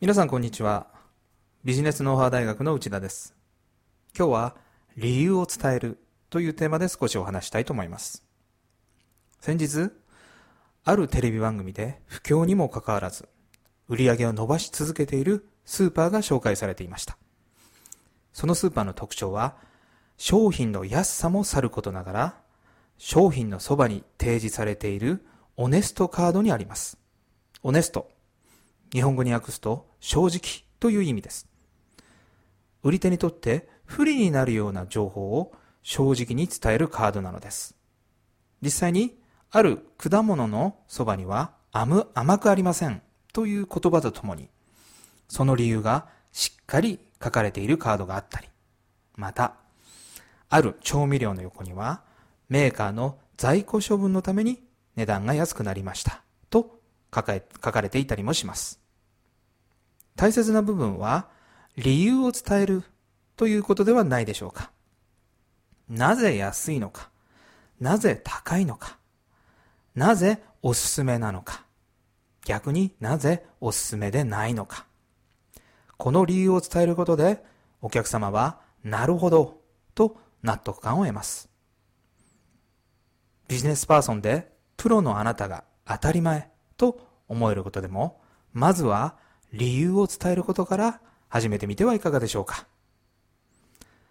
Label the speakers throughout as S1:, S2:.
S1: 皆さんこんにちは。ビジネスノウハウ大学の内田です。今日は理由を伝えるというテーマで少しお話したいと思います。先日、あるテレビ番組で不況にもかかわらず、売り上げを伸ばし続けているスーパーが紹介されていました。そのスーパーの特徴は、商品の安さもさることながら、商品のそばに提示されているオネストカードにあります。オネスト。日本語に訳すと正直という意味です。売り手にとって不利になるような情報を正直に伝えるカードなのです。実際にある果物のそばには甘甘くありませんという言葉とともにその理由がしっかり書かれているカードがあったりまたある調味料の横にはメーカーの在庫処分のために値段が安くなりましたと書かれていたりもします。大切な部分は理由を伝えるということではないでしょうか。なぜ安いのか、なぜ高いのか、なぜおすすめなのか、逆になぜおすすめでないのか。この理由を伝えることでお客様はなるほどと納得感を得ます。ビジネスパーソンでプロのあなたが当たり前と思えることでも、まずは理由を伝えることから始めてみてはいかがでしょうか。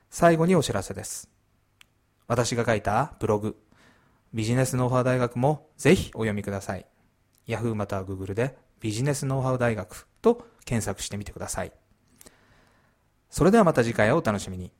S1: 最後にお知らせです。私が書いたブログ、ビジネスノウハウ大学もぜひお読みください。Yahoo または Google でビジネスノウハウ大学と検索してみてください。それではまた次回をお楽しみに。